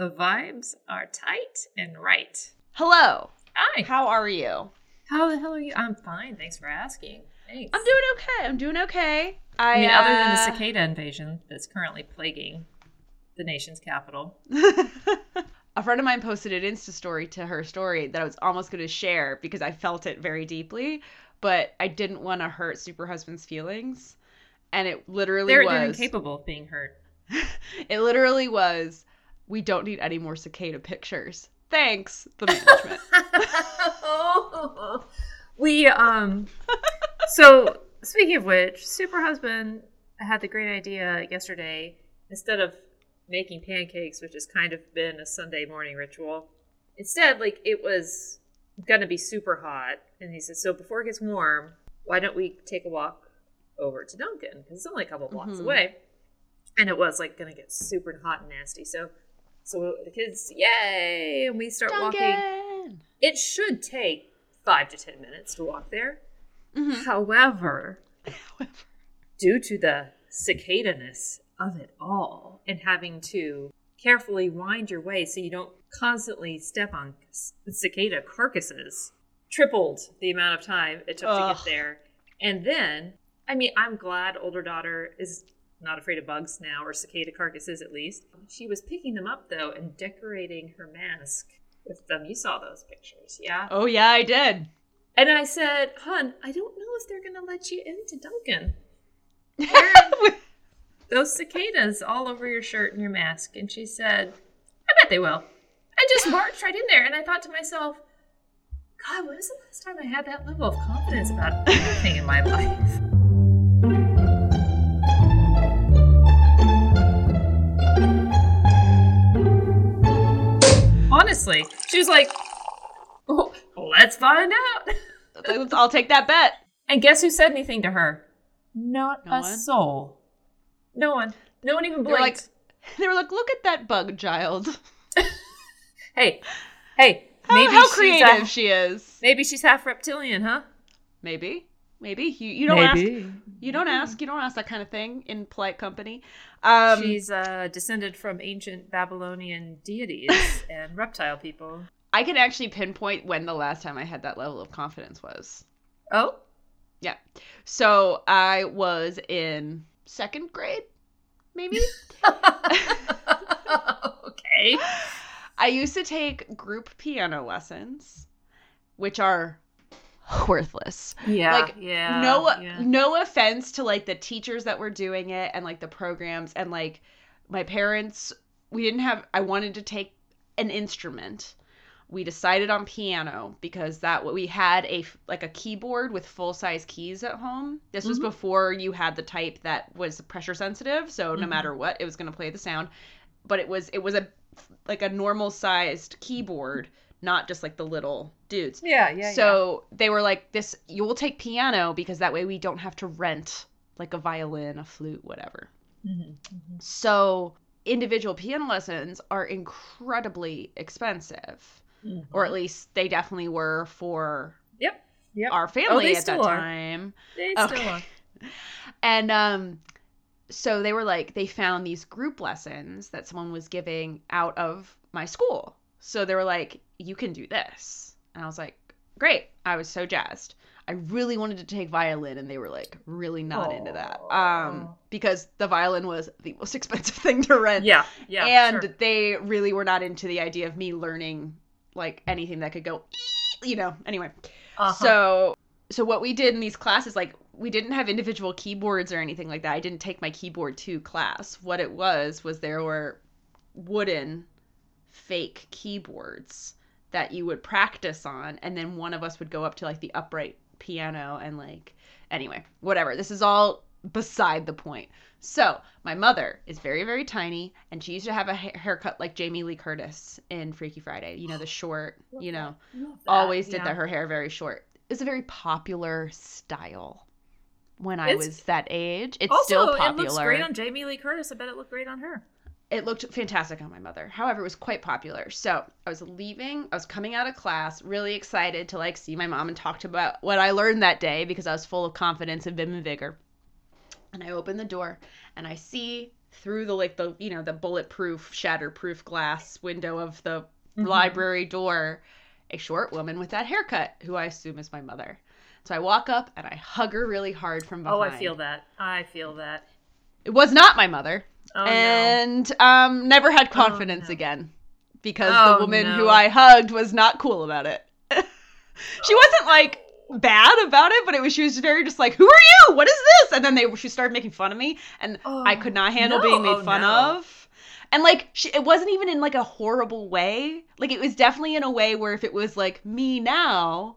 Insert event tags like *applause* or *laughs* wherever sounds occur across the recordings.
The vibes are tight and right. Hello. Hi. How are you? How the hell are you? I'm fine. Thanks for asking. Thanks. I'm doing okay. I'm doing okay. I, I mean, other than the uh, cicada invasion that's currently plaguing the nation's capital. *laughs* a friend of mine posted an Insta story to her story that I was almost going to share because I felt it very deeply, but I didn't want to hurt Super Husband's feelings. And it literally They're, they're was. incapable of being hurt. *laughs* it literally was. We don't need any more cicada pictures. Thanks, the management. *laughs* we um. *laughs* So speaking of which, Super Husband had the great idea yesterday. Instead of making pancakes, which has kind of been a Sunday morning ritual, instead, like it was gonna be super hot, and he said, "So before it gets warm, why don't we take a walk over to Dunkin'? Because it's only a couple blocks Mhm. away." And it was like gonna get super hot and nasty. So, so the kids, yay! And we start walking. It should take five to ten minutes to walk there. Mhm. However, due to the cicada-ness of it all and having to carefully wind your way so you don't constantly step on cicada carcasses, tripled the amount of time it took to get there. And then, I mean, I'm glad older daughter is not afraid of bugs now, or cicada carcasses at least. She was picking them up though and decorating her mask with them. You saw those pictures, yeah? Oh yeah, I did. And I said, Hun, I don't know if they're going to let you into Dunkin'. *laughs* Those cicadas all over your shirt and your mask. And she said, I bet they will. I just marched right in there. And I thought to myself, God, when was the last time I had that level of confidence about anything in my life? Honestly, she was like, "Oh, let's find out. I'll take that bet. And guess who said anything to her? Not No a one? soul. No one. No one even They were like, blinked. *laughs* they were like, look at that bug child. *laughs* hey, hey. How, maybe how creative a- she is. maybe she's half reptilian, huh? Maybe, maybe you you don't ask. You don't ask. You don't ask that kind of thing in polite company. Um, she's uh, descended from ancient Babylonian deities *laughs* and reptile people. I can actually pinpoint when the last time I had that level of confidence was. Oh, Yeah. So I was in second grade, maybe. *laughs* *laughs* okay. I used to take group piano lessons, which are *laughs* worthless. Yeah. Like, yeah. no yeah. no offense to like the teachers that were doing it and like the programs and like my parents we didn't have I wanted to take an instrument. We decided on piano because that we had a like a keyboard with full size keys at home. This was Mhm. before you had the type that was pressure sensitive, so no Mhm. matter what, it was going to play the sound. But it was it was a like a normal sized keyboard, not just like the little dudes. Yeah, yeah. so they were like, "This you will take piano because that way we don't have to rent like a violin, a flute, whatever." yeah. Mhm, mhm. So individual piano lessons are incredibly expensive, Mhm. or at least they definitely were for Yep. Yep. our family they at that are. time. They Okay. still are. *laughs* And um so they were like they found these group lessons that someone was giving out of my school. So they were like you can do this. And I was like great. I was so jazzed. I really wanted to take violin and they were like really not into that. Um because the violin was the most *laughs* expensive thing to rent. Yeah, yeah. and sure. they really were not into the idea of me learning like anything that could go *sniffs* you know, anyway. Uh-huh. So so what we did in these classes like we didn't have individual keyboards or anything like that. I didn't take my keyboard to class. What it was was there were wooden fake keyboards that you would practice on and then one of us would go up to like the upright piano and like anyway, whatever. This is all beside the point. So, my mother is very very tiny and she used to have a ha- haircut like Jamie Lee Curtis in Freaky Friday, you know, the short, *gasps* you know always did yeah. that her hair very short it's a very popular style when i was that age it's also, still it popular looks great on Jamie Lee Curtis. I bet it looked great on her. It looked fantastic on my mother however it was quite popular so i was leaving i was coming out of class really excited to like see my mom and talk to about what i learned that day because i was full of confidence and vim and vigor and i open the door and i see through the like the you know the bulletproof shatterproof glass window of the Mhm. library door a short woman with that haircut who i assume is my mother so i walk up and i hug her really hard from behind Oh, I feel that. I feel that. it was not my mother Oh no. and um never had confidence no. again because Oh, the woman who. I hugged was not cool about it. *laughs* she wasn't like bad about it, but it was she was very just like, "Who are you? What is this?" And then they she started making fun of me, and I could not handle no. being made Oh, fun no. of. And like she, it wasn't even in like a horrible way. Like it was definitely in a way where if it was like me now,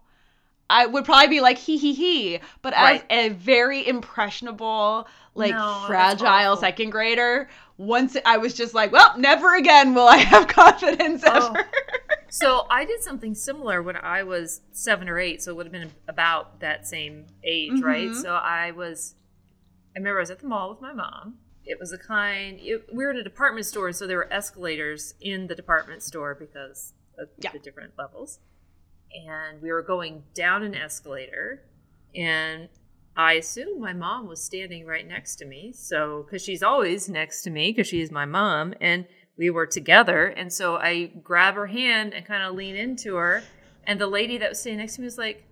I would probably be like hee hee hee. But as a very impressionable, like No, fragile second grader, once I was just like, well, never again will I have *laughs* confidence Oh. ever. So I did something similar when I was seven or eight, so it would have been about that same age, right? Mhm. So I was, I remember I was at the mall with my mom. It was a kind, it, we were in a department store, so there were escalators in the department store because of Yeah. the different levels. And we were going down an escalator, and I assume my mom was standing right next to me. So, because she's always next to me, because she's my mom, and we were together. And so I grab her hand and kind of lean into her. And the lady that was sitting next to me was like,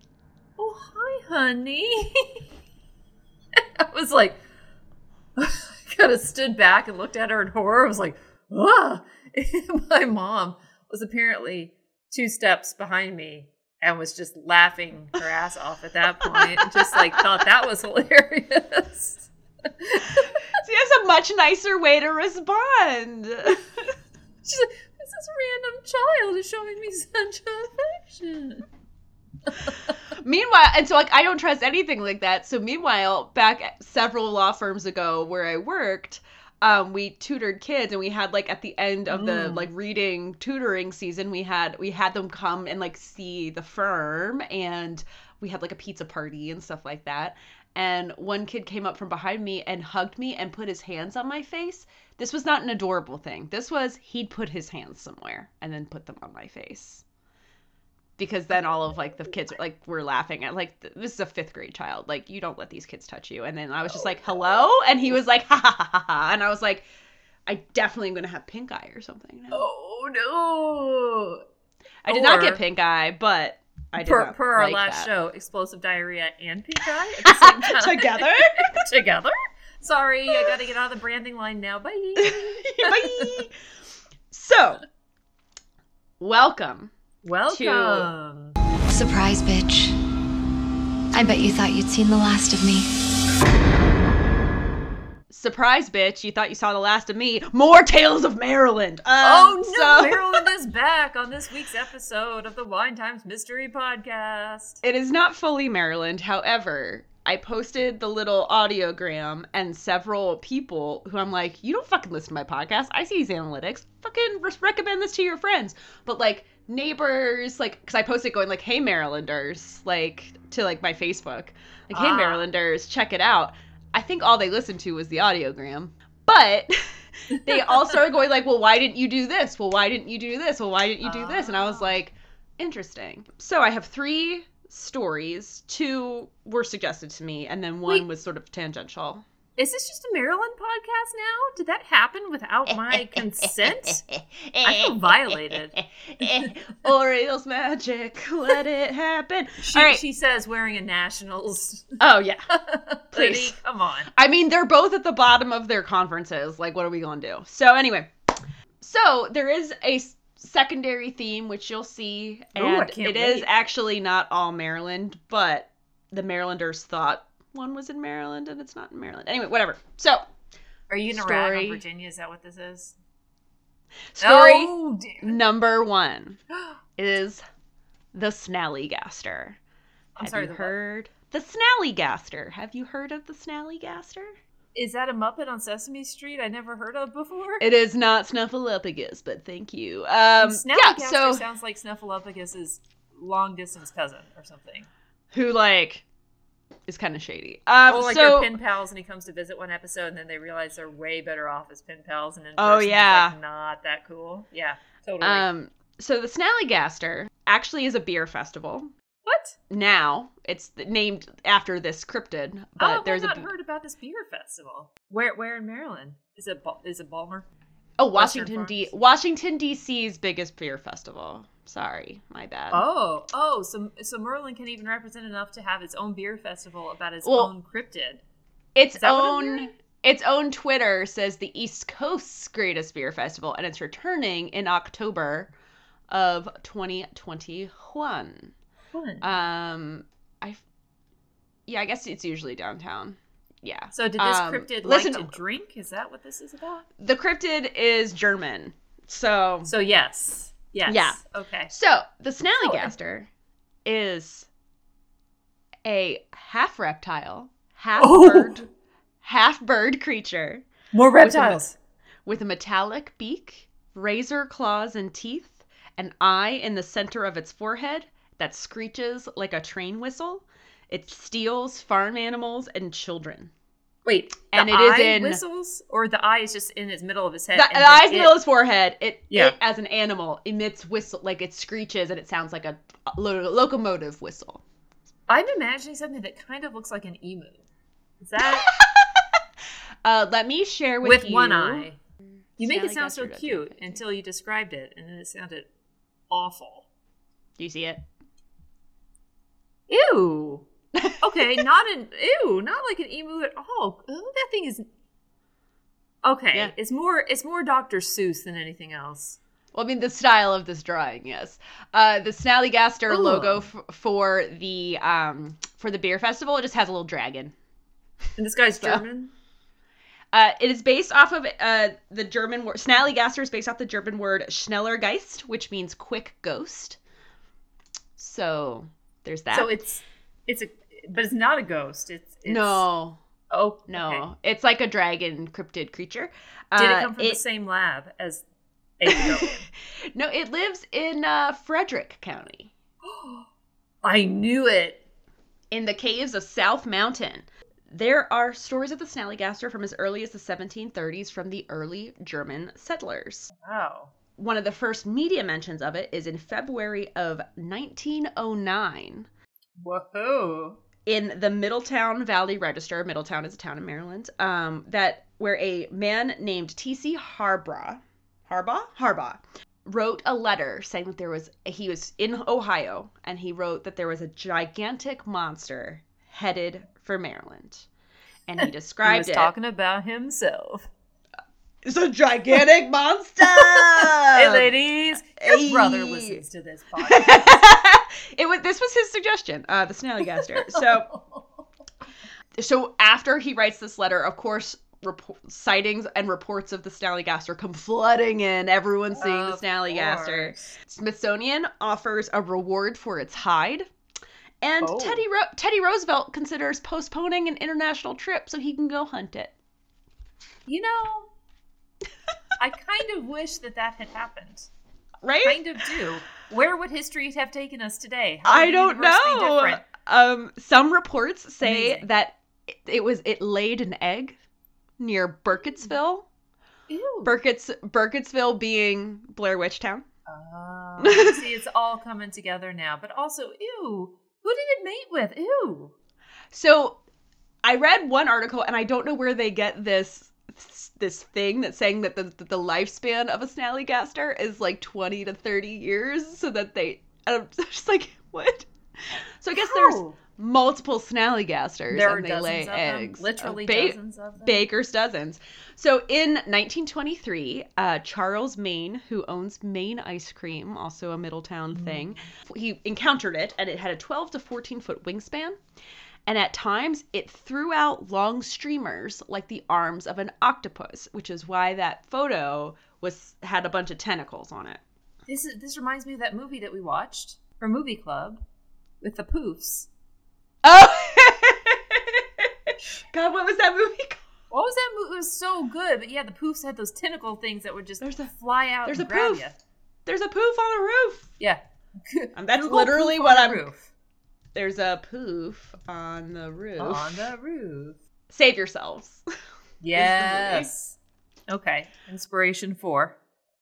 Oh, hi, honey. *laughs* I was like, *laughs* I kind of stood back and looked at her in horror. I was like, ah. *laughs* my mom was apparently two steps behind me and was just laughing her ass off at that point just like thought that was hilarious. she has a much nicer way to respond. *laughs* She's like, this is random child is showing me such affection. meanwhile, and so like I don't trust anything like that. So meanwhile, back several law firms ago where I worked, um, we tutored kids, and we had like at the end of the Mm. like reading tutoring season, we had we had them come and like see the firm, and we had like a pizza party and stuff like that. And one kid came up from behind me and hugged me and put his hands on my face. This was not an adorable thing. This was he'd put his hands somewhere and then put them on my face because then all of like the kids like were laughing at like this is a fifth grade child like you don't let these kids touch you and then i was just like hello and he was like ha ha ha ha, and i was like i definitely am gonna have pink eye or something now. Oh no. i did not get pink eye but i did Per, per our like last that. show, explosive diarrhea and pink eye at the same *laughs* time. together *laughs* Together? Sorry, I gotta get out of the branding line now. Bye. *laughs* Bye. so welcome Welcome. Surprise, bitch. I bet you thought you'd seen the last of me. surprise bitch you thought you saw the last of me more tales of maryland um, Oh no, so- *laughs* Maryland is back on this week's episode of the Wine Times Mystery Podcast. It is not fully Maryland. However, I posted the little audiogram and several people who I'm like, you don't fucking listen to my podcast. I see these analytics. Fucking re- recommend this to your friends. But like neighbors, like, because I posted going like, hey Marylanders, like to like my Facebook, like, hey Ah. Marylanders, check it out. I think all they listened to was the audiogram, but. *laughs* they all started going like, well, why didn't you do this? Well, why didn't you do this? Well, why didn't you do this? And I was Ah. like, interesting. So I have three stories. Two were suggested to me, and then one Wait. was sort of tangential. Is this just a Maryland podcast now? Did that happen without my *laughs* consent? I feel violated. *laughs* Orioles magic, let it happen. *laughs* She, right. she says wearing a Nationals Oh yeah. Please. Come on. I mean, they're both at the bottom of their conferences. Like, what are we gonna do? So anyway, so there is a secondary theme which you'll see, Ooh, and can't it is wait. actually not all Maryland, but the Marylanders thought one was in Maryland and it's not in Maryland. Anyway, whatever. So Are you rag Story. on Virginia? Is that what this is? story Oh, number one *gasps* is the Snallygaster. I'm Have sorry. you the what? heard the Snallygaster? Have you heard of the Snallygaster? Is that a Muppet on Sesame Street I never heard of before? It is not Snuffleupagus, but thank you. Um, yeah, Snallygaster so sounds like Snuffleupagus's long distance cousin or something. who like is kind of shady. Um, or like so they're pen pals and he comes to visit one episode and then they realize they're way better off as pen pals and in Oh, yeah. like, not that cool. Yeah, totally. um, so the Snallygaster actually is a beer festival. what? Now it's named after this cryptid, but have there's I not a heard about this beer festival? Where where in Maryland? Is it is it Balmer? Oh, Washington D. Washington D.C.'s biggest beer festival. Sorry, my bad. Oh, oh, so so Merlin can even represent enough to have its own beer festival about its Well, own cryptid. its is that what I'm own its own Twitter says the East Coast's greatest beer festival, and it's returning in October of 2021. Fun. Um, I, yeah, I guess it's usually downtown. Yeah. so did this um, cryptid listen- like to drink? Is that what this is about? The cryptid is German, so So yes, yes, Yeah. Okay. So the Snallygaster is a half reptile, half Oh! bird, half bird creature More reptiles. with a metallic beak, razor claws and teeth, an eye in the center of its forehead that screeches like a train whistle. It steals farm animals and children. Wait, And it is eye in- whistles, or the eye is just in its middle of his head. The, and the in the middle of his forehead. It, Yeah. it, as an animal, emits whistle like it screeches and it sounds like a, lo- locomotive whistle. I'm imagining something that kind of looks like an emu. Is that *laughs* Uh, let me share with, with you. one eye? You make it sound so cute until you described it, and then it sounded awful. Do you see it? Ew. Okay, not an ew, not like an emu at all. Oh, that thing is. Okay, Yeah. it's more it's more Dr. Seuss than anything else. Well, I mean, the style of this drawing, yes. Uh, the Snallygaster Ugh. logo f- for the um for the beer festival it just has a little dragon. And this guy's So- German. Uh, it is based off of uh, the German word. Snallygaster is based off the German word Schnellergeist, which means quick ghost. So there's that. So it's it's a but it's not a ghost. It's, it's no, Oh no, okay. it's like a dragon cryptid creature. Did Uh, it come from the same lab as *laughs* no, it lives in uh, Frederick County, *gasps* I knew it. in the caves of South Mountain. There are stories of the Snallygaster from as early as the 1730s from the early German settlers. Wow. One of the first media mentions of it is in February of 1909 Whoa. In the Middletown Valley Register. Middletown is a town in Maryland. Um, that where a man named T.C. Harbaugh, Harbaugh, Harbaugh, wrote a letter saying that there was he was in Ohio and he wrote that there was a gigantic monster headed for Maryland, and he described *laughs* He was it. talking about himself. It's a gigantic monster. *laughs* hey, ladies, your hey. brother listens to this podcast. *laughs* *laughs* it was this was his suggestion, uh, the Snallygaster. *laughs* So so after he writes this letter, of course, report, sightings and reports of the Snallygaster come flooding in. Everyone's seeing the Snallygaster. course. Smithsonian offers a reward for its hide. And Oh. Teddy Ro- Teddy Roosevelt considers postponing an international trip so he can go hunt it. You know, I kind of wish that that had happened. *laughs* Right? Kind of do. Where would history have taken us today? I don't know. Um, some reports say Amazing. that it, it was it laid an egg near Burkittsville. Ew. Burkitts Burkittsville being Blair Witch Town. Oh, see, it's all coming together now. But also, ew. Who did it mate with? Ew. So I read one article and I don't know where they get this this thing that's saying that the the lifespan of a snallygaster is like 20 to 30 years so that they and I'm *laughs* just like what? So I guess there's multiple snallygasters There and they lay of them. eggs. Literally ba- dozens of them. Baker's dozens. So in 1923, uh, Charles Maine, who owns Maine Ice Cream, also a Middletown Mm. thing, he encountered it and it had a 12 to 14 foot wingspan. And at times it threw out long streamers like the arms of an octopus, which is why that photo was had a bunch of tentacles on it. This is this reminds me of that movie that we watched for Movie Club with the poofs. Oh, *laughs* God, what was that movie called? What was that movie? It was so good, but yeah, the poofs had those tentacle things that would just There's a- fly out there's and a grab poof. you. There's a poof on the roof. Yeah, *laughs* And that's Google literally what I'm. roof. There's a poof on the roof. on the roof. Save yourselves. *laughs* Yes. Okay. Inspiration four.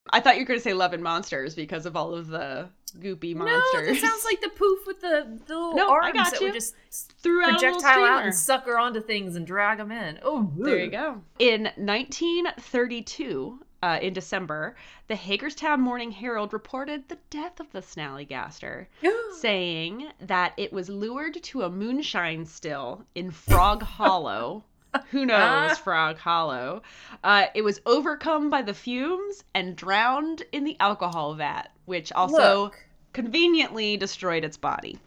I thought you were going to say Love and Monsters because of all of the goopy monsters. No, that sounds like the poof with the, the little No, I arms got that you. would just threw projectile out streamer. and sucker onto things and drag them in. Oh, There you go. In 1932, uh, in December, the Hagerstown Morning Herald reported the death of the snallygaster, *gasps* saying that it was lured to a moonshine still in Frog Hollow. *laughs* Who knows. Frog Hollow? Uh, it was overcome by the fumes and drowned in the alcohol vat, which also Look. conveniently destroyed its body.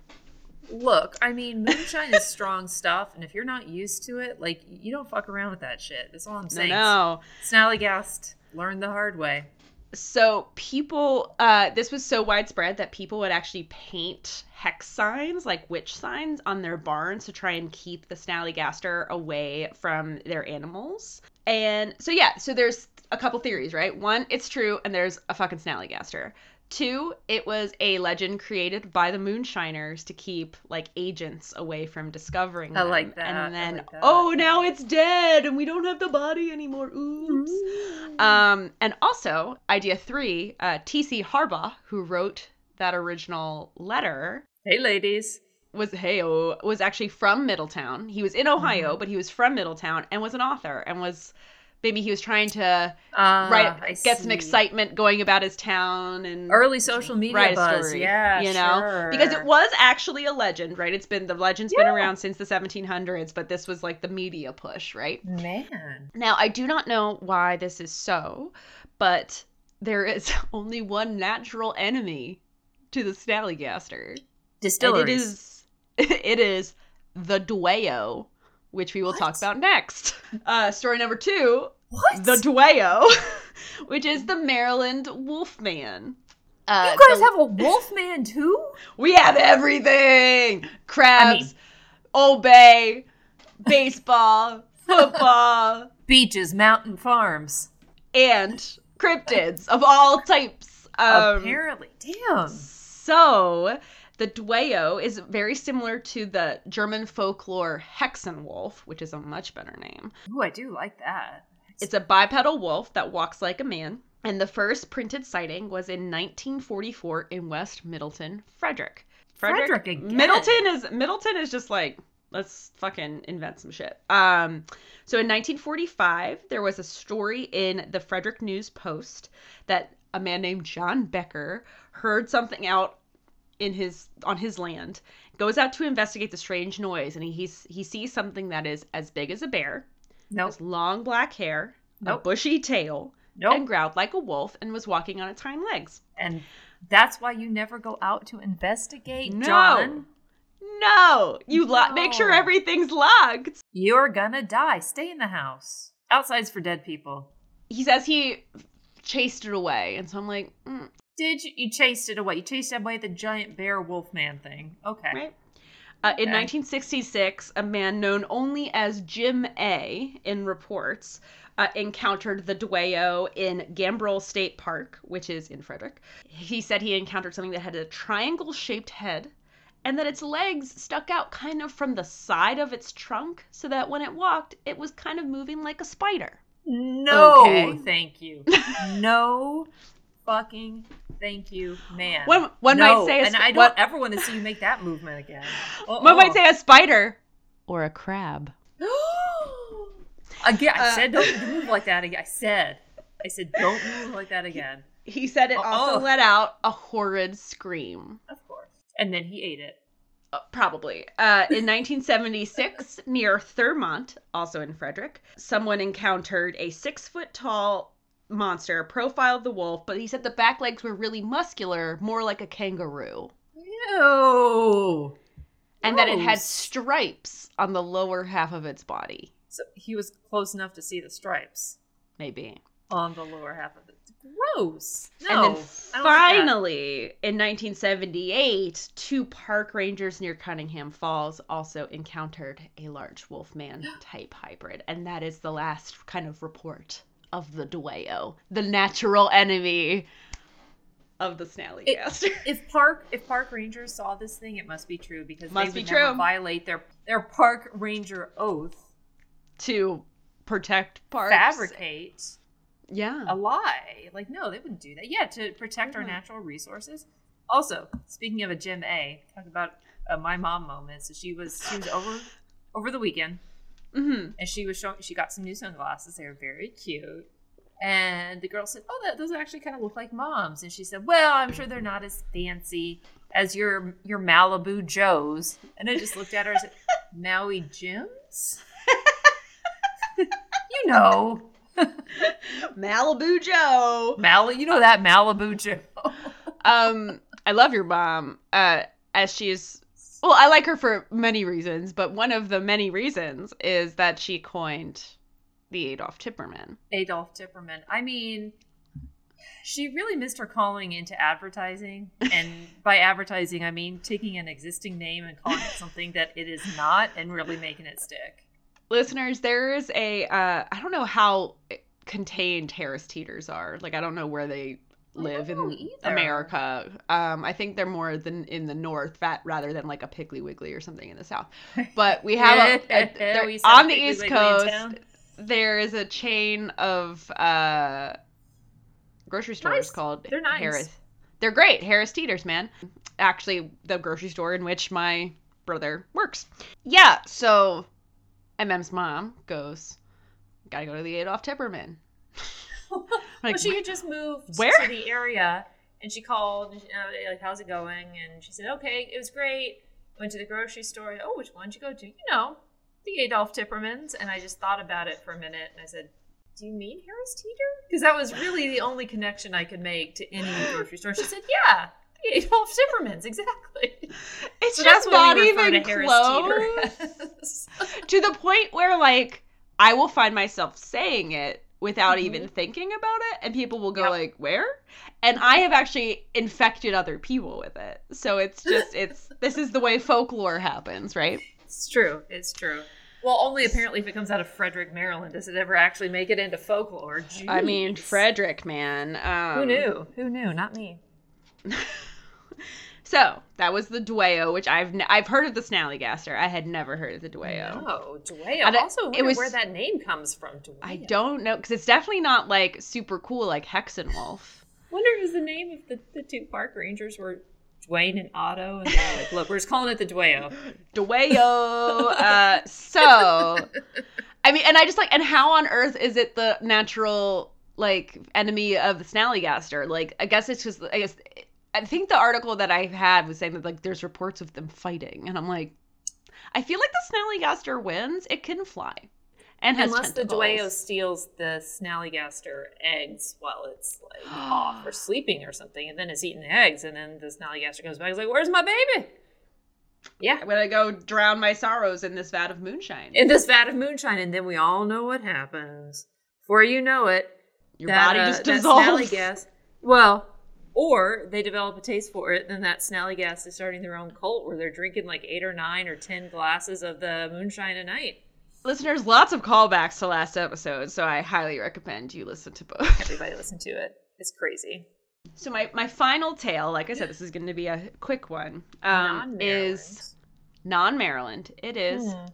Look, I mean, moonshine is strong *laughs* stuff, and if you're not used to it, like you don't fuck around with that shit. That's all I'm No, saying. no. Snallygast learned the hard way. So people, uh, this was so widespread that people would actually paint hex signs, like witch signs, on their barns to try and keep the snallygaster away from their animals. And so yeah, so there's a couple theories, right? One, it's true, and there's a fucking snallygaster. Two, it was a legend created by the moonshiners to keep like agents away from discovering I them. like that. And then, like that. oh, now it's dead, and we don't have the body anymore. Oops. Um, and also, idea three, uh, T.C. Harbaugh, who wrote that original letter, Hey, ladies. was hey was actually from Middletown. He was in Ohio, but he was from Middletown and was an author and was maybe he was trying to Uh, write get some excitement going about his town and Early social media buzz. story, Yeah, you know sure. because it was actually a legend right it's been the legend's been around since the 1700s but this was like the media push right man. now i do not know why this is so but there is *laughs* only one natural enemy to the snallygaster Distilleries. and it is *laughs* it is the dwayyo which we will talk about next uh story number two what? the dwayyo *laughs* which is the maryland wolfman uh, you guys the- have a wolfman too? *laughs* we have everything crabs I mean- Old Bay, baseball *laughs* football Beaches, mountain farms. and cryptids of all types um, Apparently. Damn. So, the Dwayyo is very similar to the German folklore Hexenwolf, which is a much better name. Ooh, I do like that. It's a bipedal wolf that walks like a man, and the first printed sighting was in 1944 in West Middletown, Frederick. Frederick again. Middletown is Middletown is just like let's fucking invent some shit. Um so in 1945 there was a story in the Frederick News Post that a man named John Becker heard something out in his on his land, goes out to investigate the strange noise and he he sees something that is as big as a bear, Nope. has long black hair, a bushy tail, Nope. and growled like a wolf and was walking on its hind legs. And that's why you never go out to investigate, No. John. No, you lo- make sure everything's locked. You're gonna die. Stay in the house. Outside's for dead people. He says he chased it away, and so I'm like, mm, Did you, you chased it away? You chased away the giant bear wolf man thing. Okay. right. Uh, In 1966, a man known only as Jim A. in reports uh, encountered the Dwayyo in Gambrill State Park, which is in Frederick. He said he encountered something that had a triangle shaped head and that its legs stuck out kind of from the side of its trunk so that when it walked, it was kind of moving like a spider. No, Okay. thank you. *laughs* no fucking thank you, man. One- one no. might say a and I don't what- ever want to see you make that movement again. *laughs* One might say a spider or a crab. *gasps* again. I Uh, said don't *laughs* move like that again. I said, I said don't move like that again. He said it also Oh. let out a horrid scream. Of course. And then he ate it. Uh, probably. Uh, in 1976, *laughs* near Thurmont, also in Frederick, someone encountered a six foot tall monster, profiled the wolf, but he said the back legs were really muscular, more like a kangaroo, Ew. and that it had stripes on the lower half of its body. So he was close enough to see the stripes Maybe. on the lower half of it. Gross. No. and then don't like finally, in 1978, two park rangers near Cunningham Falls also encountered a large wolfman *gasps* type hybrid. And that is the last kind of report of the Dwayyo, the natural enemy of the Snallygaster. *laughs* if park if park rangers saw this thing, it must be true because Must they be would never true. violate their their park ranger oath. to protect parks. Fabricate Yeah. a lie. Like, no, they wouldn't do that. Yeah, to protect our mm-hmm. natural resources. Also, speaking of a Jim A, talk about a my mom moment. So she was she was over over the weekend, hmm and she was showing she got some new sunglasses. They were very cute. And the girl said, "Oh, that those actually kind of look like mom's." And she said, "Well, I'm sure they're not as fancy as your your Malibu Joes." And I just looked at her and said, *laughs* "Maui Jims." *laughs* you know, *laughs* Malibu Joe. Mal, you know that Malibu Joe. Um, I love your mom. Uh, as she's well, I like her for many reasons, but one of the many reasons is that she coined the Adolf Tipperman. Adolf Tipperman. I mean, she really missed her calling into advertising. And *laughs* by advertising, I mean taking an existing name and calling it something that it is not and really making it stick. Listeners, there is a uh, I don't know how contained Harris Teeters are. Like I don't know where they live in either. America. Um, I think they're more than in the north, rather than like a Piggly Wiggly or something in the south. But we have a, a- *laughs* We on the Piggly East Wiggly Coast. There is a chain of uh, grocery stores Nice. called They're nice. Harris. They're great, Harris Teeters, man. Actually, the grocery store in which my brother works. Yeah, so MM's mom goes, "Gotta go to the Adolf Tipperman." *laughs* *laughs* well, she had just moved where? to the area, and she called, and uh, like, "How's it going?" And she said, "Okay, it was great." Went to the grocery store. Oh, which one did you go to? You know, the Adolf Tippermans. And I just thought about it for a minute, and I said, "Do you mean Harris Teeter?" Because that was really the only connection I could make to any grocery store. She said, "Yeah." The Adolf Tippermans, exactly. It's So just not even to close. *laughs* To the point where like I will find myself saying it without Mhm. even thinking about it and people will go Yep. like where and i have actually infected other people with it so it's just *laughs* it's this is the way folklore happens right It's true. It's true. Well, only apparently if it comes out of Frederick, Maryland, does it ever actually make it into folklore. i mean frederick man um, Who knew? Who knew? Not me. *laughs* so that was the dwayyo which i've ne- i've heard of the snallygaster i had never heard of the dwayyo Oh, Dwayyo. I- also, it was- where that name comes from. Dwayyo. i don't know because it's definitely not like super cool like hexenwolf wonder if the name of the, the two park rangers were Dwayne and Otto, and they're like, "Look, we're just calling it the Dwayyo." *laughs* Dwayyo. uh, so, I mean, and I just like, and how on earth is it the natural like enemy of the snallygaster? Like, I guess it's just, I guess, I think the article that I had was saying that like there's reports of them fighting, and I'm like, I feel like the snallygaster wins. It can fly, and Unless the. Dwayyo steals the Snallygaster eggs while it's like *gasps* off or sleeping or something, and then it's eating eggs, and then the Snallygaster comes back and is like, "Where's my baby?" Yeah, When I'm gonna go drown my sorrows in this vat of moonshine. in this vat of moonshine, and then we all know what happens. Before you know it, Your that, body uh, just that dissolves. Well, or they develop a taste for it, then that Snallygas is starting their own cult where they're drinking like eight or nine or ten glasses of the moonshine a night. Listeners, lots of callbacks to last episode, so I highly recommend you listen to both. *laughs* Everybody listen to it. It's crazy. So my my final tale, like I said, *gasps* this is going to be a quick one. Um, is non-Maryland. It is Hmm.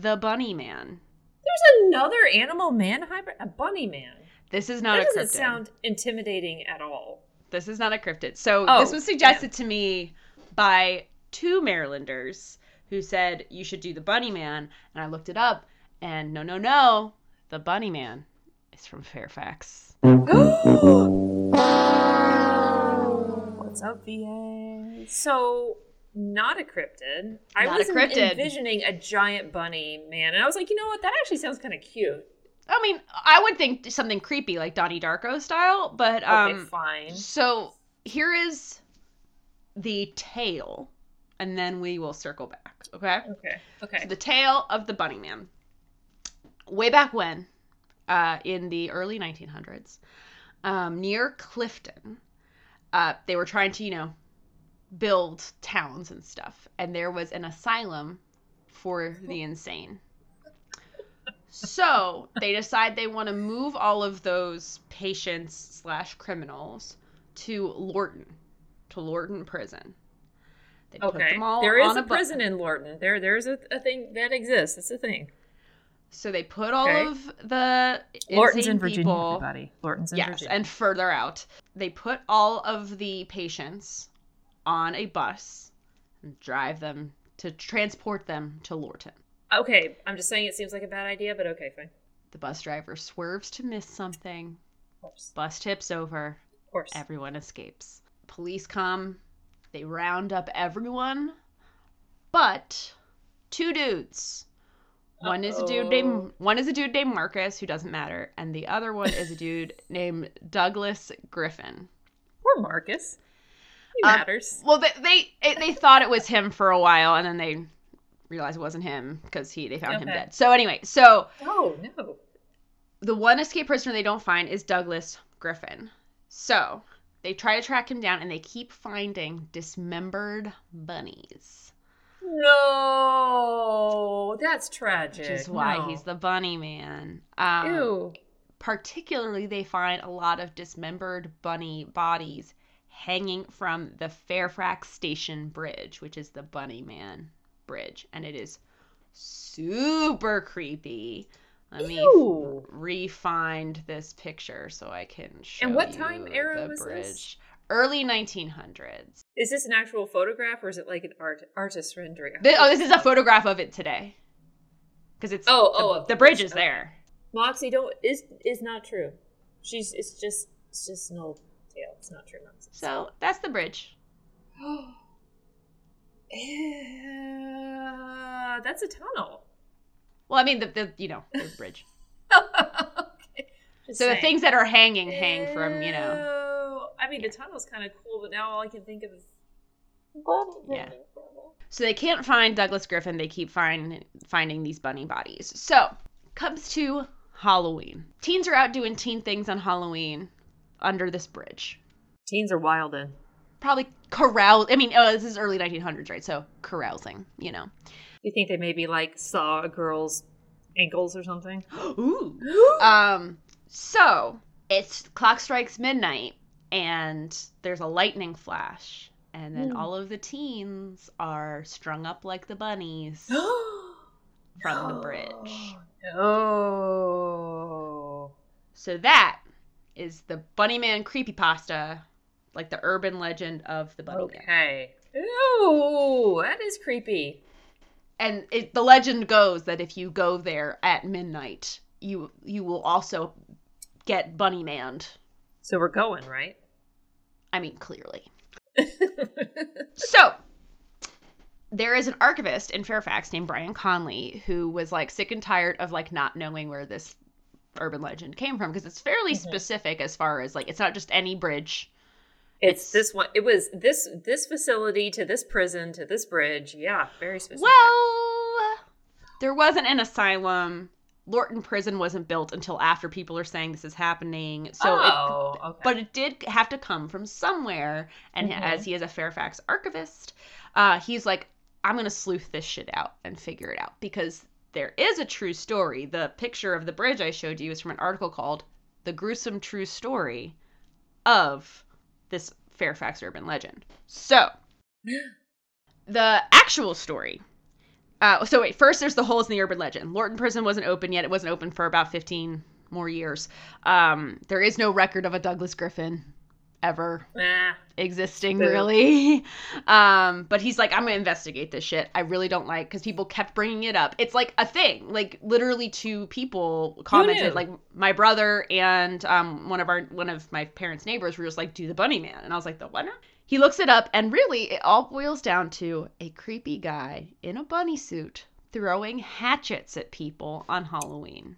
the Bunny Man. There's another animal man hybrid, a bunny man. This is not that a doesn't sound intimidating at all. This is not a cryptid. So Oh, this was suggested to me by two Marylanders who said you should do the Bunny Man, and I looked it up, and no, no, no, the Bunny Man is from Fairfax. What's up, VA? So, not a cryptid. I Not a was envisioning a giant bunny man, and I was like, you know what? That actually sounds kind of cute. I mean, I would think something creepy like Donnie Darko style, but Okay, um, fine. So here is the tale, and then we will circle back. Okay. Okay, okay. So the tale of the Bunny Man. Way back when, uh, in the early 1900s, um, near Clifton, uh, they were trying to, you know, build towns and stuff, and there was an asylum for the insane. So they decide they want to move all of those patients slash criminals to Lorton, to Lorton Prison. They Okay. put them all There is on a bu- prison in Lorton. There, there's a, a thing that exists. It's a thing. So they put all Okay. of the Lorton's in Virginia, people, everybody. Lorton's in yes, Virginia. and further out. They put all of the patients on a bus and drive them to transport them to Lorton. Okay, I'm just saying it seems like a bad idea, but okay, fine. The bus driver swerves to miss something. Of. Bus tips over. Of course. Everyone escapes. Police come. They round up everyone, but two dudes. One is a dude named one is a dude named Marcus who doesn't matter, and the other one is a dude *laughs* named Douglas Griffin. Poor Marcus. He Um, matters. Well, they they they thought it was him for a while, and then they realized it wasn't him because he they found him dead. So anyway, so oh, no. the one escape prisoner they don't find is Douglas Griffin. So they try to track him down, and they keep finding dismembered bunnies, No, that's tragic. which is why No. he's the bunny man. Um, Ew. particularly, they find a lot of dismembered bunny bodies hanging from the Fairfax Station Bridge, which is the Bunny Man Bridge, and it is super creepy. Let me Ew. re-find this picture so I can show And what time era was this? bridge. Early 1900s. Is this an actual photograph or is it like an art artist rendering? Th- oh, this is a photograph of it today. Because it's Oh, the, oh, the the bridge is okay. there. Moxie don't is is not true. She's it's just it's just an old tale. It's not true nonsense. So that's the bridge. *gasps* *gasps* Yeah, that's a tunnel. Well, I mean the, the you know the *laughs* bridge. okay. Just So the things that are hanging hang from you know. I mean, the tunnel's kind of cool, but now all I can think of is. Yeah. So they can't find Douglas Griffin. They keep find, finding these bunny bodies. So comes to Halloween. Teens are out doing teen things on Halloween under this bridge. Teens are wild in. Probably carouse. I mean, oh, this is early 1900s, right? So carousing, you know. You think they maybe like saw a girl's ankles or something? *gasps* Ooh. *gasps* Um. So it's clock strikes midnight, and there's a lightning flash, and then Mm. all of the teens are strung up like the bunnies *gasps* from the bridge. Oh. So that is the Bunny Man creepypasta, like the urban legend of the Bunny Man. Okay. Ew, that is creepy. And it, the legend goes that if you go there at midnight, you you will also get Bunny Manned. So we're going, right? I mean, clearly. *laughs* So there is an archivist in Fairfax named Brian Conley who was like sick and tired of like not knowing where this urban legend came from because it's fairly Mhm. specific as far as like it's not just any bridge. It's, this one. It was this this facility to this prison to this bridge. Yeah, very specific. Well, there wasn't an asylum. Lorton Prison wasn't built until after people are saying this is happening. So it, oh, okay. but it did have to come from somewhere. And Mhm. as he is a Fairfax archivist, uh, he's like, I'm going to sleuth this shit out and figure it out because there is a true story. The picture of the bridge I showed you is from an article called The Gruesome True Story of this Fairfax urban legend. So, the actual story. Uh, so wait, first there's the holes in the urban legend. Lorton Prison wasn't open yet. It wasn't open for about 15 more years. Um, there is no record of a Douglas Griffin ever Ah, existing Boo. really. *laughs* Um but he's like i'm gonna investigate this shit. I really don't like because people kept bringing it up. It's like a thing. Like literally two people commented like my brother and um one of our one of my parents neighbors were just like do the bunny man. And i was like the what? He looks it up and really it all boils down to a creepy guy in a bunny suit throwing hatchets at people on halloween.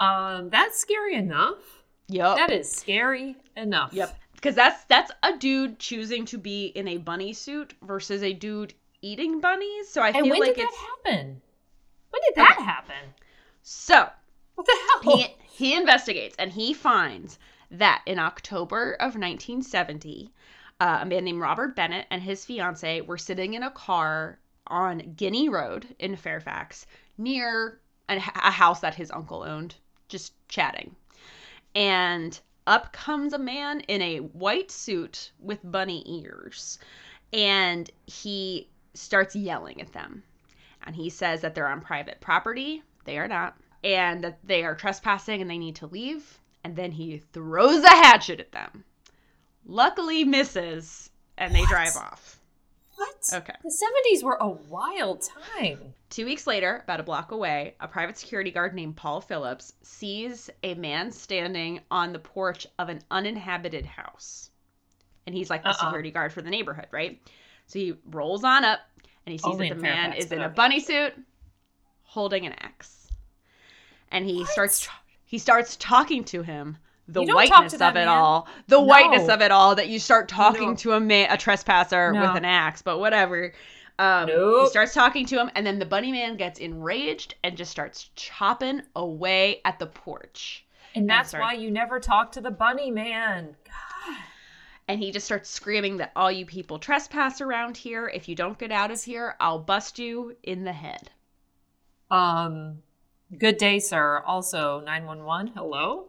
Um, that's scary enough. Yep That is scary enough. Yep. Because that's that's a dude choosing to be in a bunny suit versus a dude eating bunnies. So I And feel when like did it's that happen? When did that Okay. happen? so What the hell? he he investigates and he finds that in October of 1970, uh, a man named Robert Bennett and his fiance were sitting in a car on Guinea Road in Fairfax near an, a house that his uncle owned, just chatting. And up comes a man in a white suit with bunny ears, and he starts yelling at them. And he says that they're on private property, they are not, and that they are trespassing and they need to leave. And then he throws a hatchet at them. Luckily, misses, and they What? drive off. What? Okay. The 70s were a wild time. Two weeks later, about a block away, a private security guard named Paul Phillips sees a man standing on the porch of an uninhabited house. And he's like the Uh-uh. security guard for the neighborhood, right? So he rolls on up and he sees Only that the man Fairfax, is in a bunny suit holding an axe. And he What? starts he starts talking to him. The You don't talk whiteness of it man. all. The No. whiteness of it all that you start talking No. to a man, a trespasser No. with an axe, but whatever. Um, He starts talking to him, and then the bunny man gets enraged and just starts chopping away at the porch. And that's sorry. why you never talk to the bunny man. God. And he just starts screaming that all you people trespass around here. If you don't get out of here, I'll bust you in the head. Um, good day, sir. Also, 911. Hello?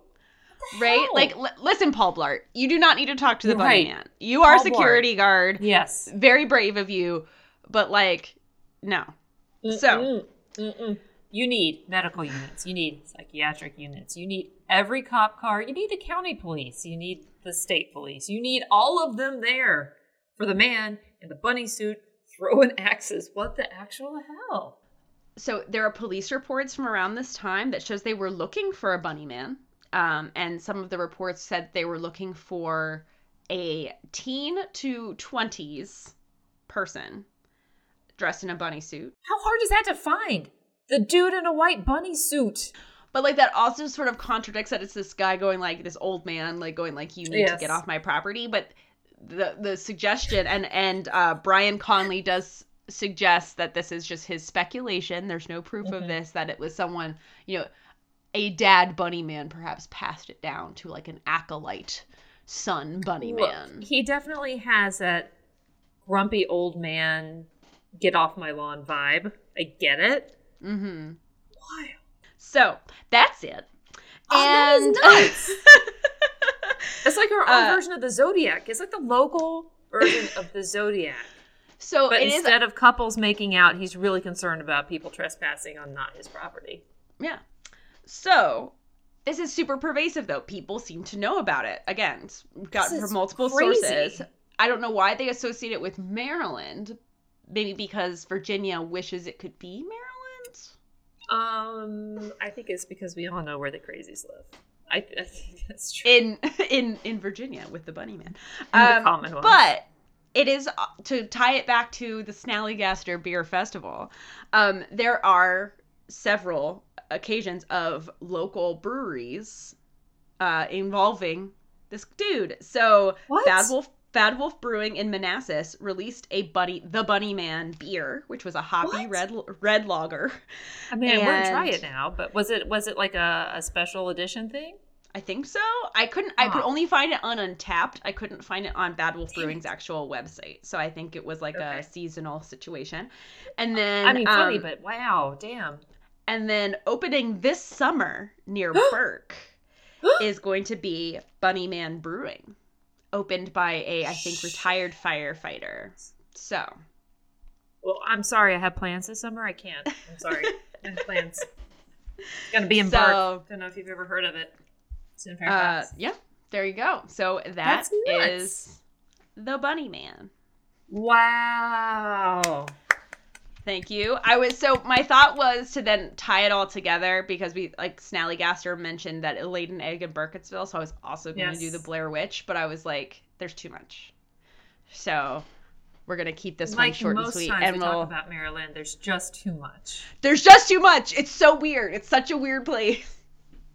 Right? hell? Like, li- listen, Paul Blart, you do not need to talk to the You're bunny right. man. You are Paul Blart. security guard. Yes. Very brave of you, but like, no. So- Mm-mm. Mm-mm. you need medical units. You need psychiatric units. You need every cop car. You need the county police. You need the state police. You need all of them there for the man in the bunny suit throwing *laughs* axes. What the actual hell? so there are police reports from around this time that shows they were looking for a bunny man um, and some of the reports said they were looking for a teen to 20s person dressed in a bunny suit How hard is that to find? The dude in a white bunny suit. but like that also sort of contradicts that it's this guy going like this old man like going like you need to get off my property but the the suggestion and and uh brian conley does suggest that this is just his speculation there's no proof of Mhm. this that it was someone you know a dad bunny man perhaps passed it down to like an acolyte son bunny Look, man He definitely has that grumpy old man, get off my lawn vibe. I get it. mm-hmm Why? so that's it Oh, that and nuts. *laughs* It's like our own Uh, version of the Zodiac. It's like the local version of the Zodiac. so But it is instead of couples making out, he's really concerned about people trespassing on not his property. Yeah. So this is super pervasive, though. People seem to know about it. Again, got from multiple crazy. sources. I don't know why they associate it with Maryland. Maybe because Virginia wishes it could be Maryland. Um, I think it's because we all know where the crazies live. I, I think that's true. In *laughs* in in Virginia with the Bunny Man. In the Um, Commonwealth. But it is uh, to tie it back to the Snallygaster Beer Festival. Um, there are several occasions of local breweries uh, involving this dude. So What? Bad Wolf Bad Wolf Brewing in Manassas released a Bunny the Bunny Man beer, which was a hoppy What? red red lager. I mean, I wouldn't try it now. But was it was it like a, a special edition thing? I think so. I couldn't. I could only find it on Untappd. I couldn't find it on Bad Wolf Brewing's actual website. So I think it was like Okay. a seasonal situation. And then I mean, funny, um, but wow, damn. And then opening this summer near *gasps* Burke *gasps* is going to be Bunny Man Brewing, opened by a I think retired firefighter. So Well, I'm sorry, I have plans this summer. I can't. I'm sorry. I have plans. *laughs* It's gonna be in So- Burke. Don't know if you've ever heard of it. It's in uh, yeah, there you go. So That's the Bunny Man. wow. Thank you. I was so my thought was to then tie it all together because we like Snallygaster mentioned that it laid an egg in Burkittsville, so I was also going to do the Blair Witch, but I was like, there's too much, so we're gonna keep this one like short and sweet, times and we we'll. talk about Maryland, there's just too much. there's just too much. It's so weird. It's such a weird place.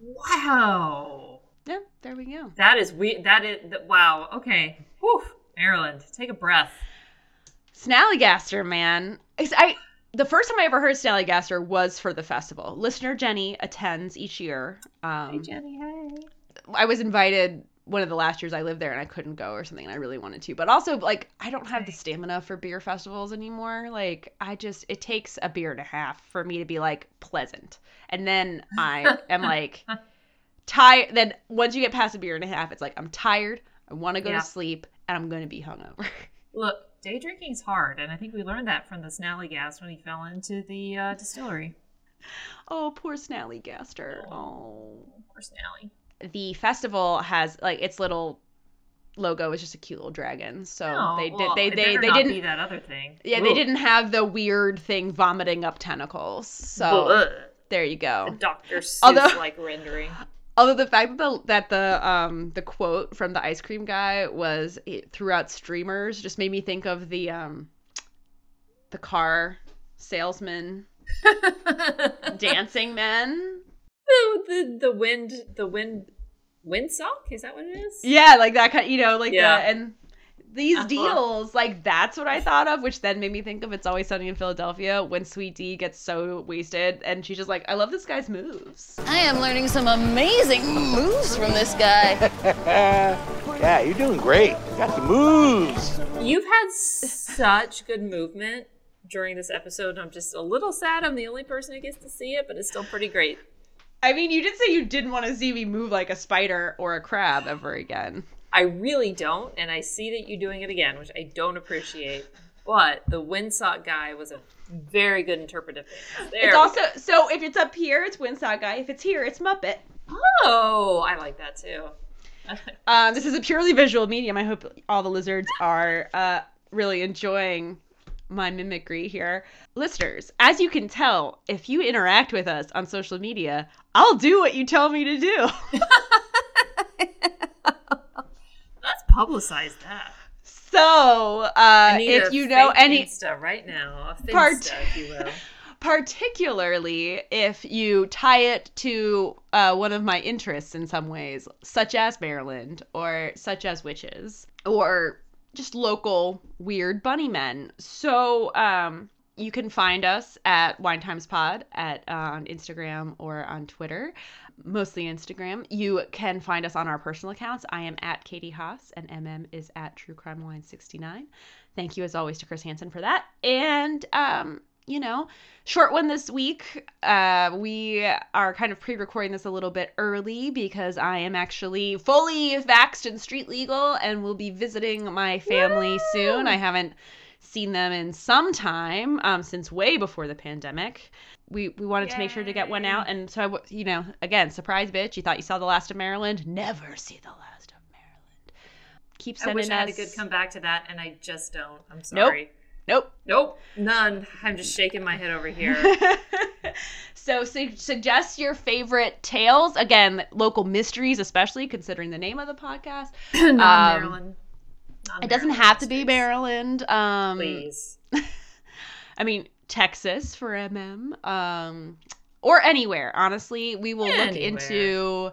Wow. *laughs* Yeah, there we go. That is weird. That is wow. Okay. Whew. Maryland, take a breath. Snallygaster, man. I the first time I ever heard Snallygaster was for the festival. Listener Jenny attends each year. Um, Hey, Jenny. Hey. I was invited one of the last years I lived there and I couldn't go or something and I really wanted to. But also like I don't have the stamina for beer festivals anymore. Like I just it takes a beer and a half for me to be like pleasant. And then I am like *laughs* tired then once you get past a beer and a half, it's like I'm tired, I want to go Yeah. to sleep, and I'm gonna be hungover. Look, day drinking is hard, and I think we learned that from the Snallygas when he fell into the uh, distillery. Oh, poor Snallygaster. Oh. Poor Snally. The festival has like its little logo is just a cute little dragon. So Oh, they did well, they it they, they didn't be that other thing. Yeah, they didn't have the weird thing vomiting up tentacles. So Ugh. there you the go. Dr. Seuss Although- like rendering. *laughs* Although the fact that the that the um the quote from the ice cream guy was it throughout streamers just made me think of the um the car salesman *laughs* dancing men. the, the the wind the wind windsock is that what it is? Yeah, like that kind. You know, like Yeah. the and these Uh-huh. deals, like that's what I thought of, which then made me think of "It's Always Sunny in Philadelphia" when Sweet Dee gets so wasted and she's just like, "I love this guy's moves." I am learning some amazing moves from this guy. *laughs* yeah, you're doing great. You got the moves. You've had such good movement during this episode. I'm just a little sad I'm the only person who gets to see it, but it's still pretty great. I mean, you did say you didn't want to see me move like a spider or a crab ever again. I really don't, and I see that you're doing it again, which I don't appreciate. But the windsock guy was a very good interpretive. There it's also so if it's up here, it's Windsock guy. If it's here, it's Muppet. oh, I like that too. *laughs* Um, this is a purely visual medium. I hope all the lizards are uh, really enjoying my mimicry here. Listeners, as you can tell, if you interact with us on social media, I'll do what you tell me to do. *laughs* *laughs* Let's publicize that. So, uh, if you know fake any, Insta right now, a Part- if you will. *laughs* particularly if you tie it to uh, one of my interests in some ways, such as Maryland or such as witches or just local weird bunny men. So um, you can find us at Wine Times Pod at uh, on Instagram or on Twitter. Mostly Instagram. You can find us on our personal accounts. I am at Katy Hoss and MM is at True Crime Wine 69. Thank you as always to Chris Hansen for that. And um, you know, short one this week. Uh, we are kind of pre-recording this a little bit early because I am actually fully vaxxed and street legal and will be visiting my family soon. I haven't seen them in some time um, since way before the pandemic. We we wanted to make sure to get one out, and so I, you know, again, surprise, bitch. You thought you saw the last of Maryland? Never see the last of Maryland. Keep sending I wish I had a good comeback to that, and I just don't. I'm sorry. Nope. Nope, Nope. none. I'm just shaking my head over here. *laughs* so su- suggest your favorite tales again local mysteries especially considering the name of the podcast *clears throat* Um, Maryland. It doesn't have to be maryland um Please. *laughs* i mean texas for mm um or anywhere honestly we will look Anywhere. into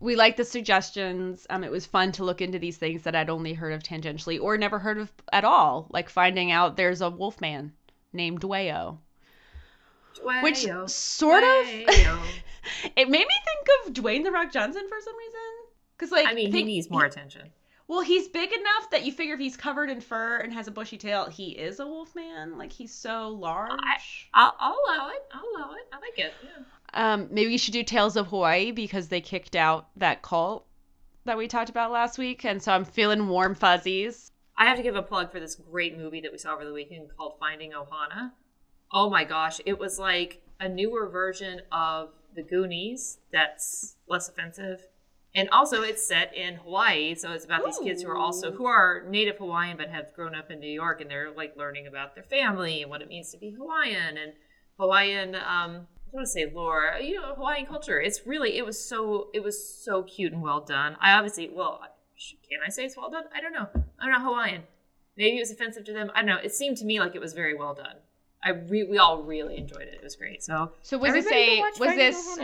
we like the suggestions um it was fun to look into these things that i'd only heard of tangentially or never heard of at all like finding out there's a wolf man named dwayyo which Dwayyo, sort of *laughs* it made me think of Dwayne the Rock Johnson for some reason. Because like I mean, he needs more attention. Well, he's big enough that you figure if he's covered in fur and has a bushy tail, he is a wolf man. Like he's so large. I'll, I'll allow it. I'll allow it. I like it. Yeah. Um, maybe you should do Tales of Hawaii because they kicked out that cult that we talked about last week, and so I'm feeling warm fuzzies. I have to give a plug for this great movie that we saw over the weekend called Finding Ohana. Oh my gosh, it was like a newer version of The Goonies that's less offensive. And also it's set in Hawaii, so it's about these kids who are also who are native Hawaiian but have grown up in New York and they're like learning about their family and what it means to be Hawaiian and Hawaiian um I want to say lore, you know, Hawaiian culture. It's really it was so it was so cute and well done. I obviously well, can I say it's well done? I don't know. I'm not Hawaiian. Maybe it was offensive to them. I don't know. It seemed to me like it was very well done. I re- we all really enjoyed it. It was great. So So was this a was Finding this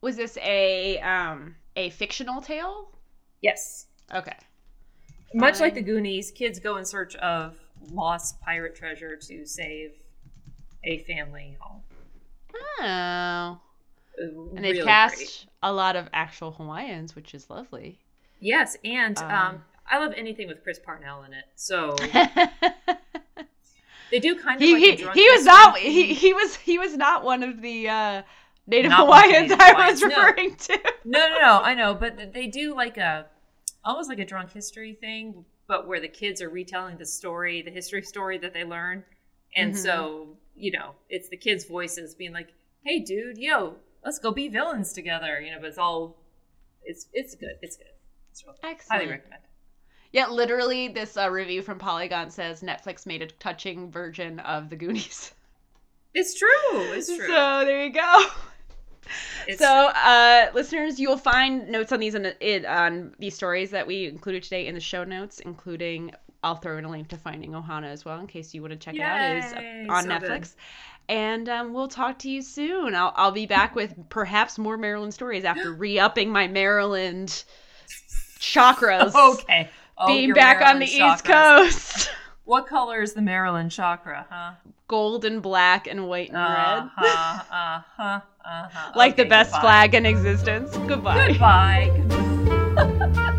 was this a um a fictional tale? yes, Okay. much like the Goonies, kids go in search of lost pirate treasure to save a family home. Oh. And they've cast great. a lot of actual Hawaiians, which is lovely. yes, and um, Um, I love anything with Chris Parnell in it. So *laughs* they do kind of he like he, he was not he, he was he was not one of the uh, native Not Hawaiians Native I was Hawaiians, no. referring to. No, no, no. I know, but they do like a almost like a drunk history thing, but where the kids are retelling the story, the history story that they learn, and Mhm. so you know it's the kids' voices being like, hey, dude, yo, let's go be villains together. You know, but it's all, it's it's good. It's good. It's real highly recommend. Yeah, literally, this uh, review from Polygon says Netflix made a touching version of The Goonies. It's true. *laughs* It's true. So there you go. It's so, uh, listeners, you will find notes on these in on these stories that we included today in the show notes, including I'll throw in a link to Finding Ohana as well in case you want to check it out. It is on so Netflix. good. And um, we'll talk to you soon. I'll, I'll be back with perhaps more Maryland stories after *gasps* re-upping my Maryland chakras. *laughs* okay. Oh, being back on the Maryland East. Coast. *laughs* What color is the Maryland chakra, huh? Gold and black and white and red. Uh-huh, uh-huh, uh-huh. like okay, the best goodbye. flag in existence. Goodbye. Goodbye. *laughs*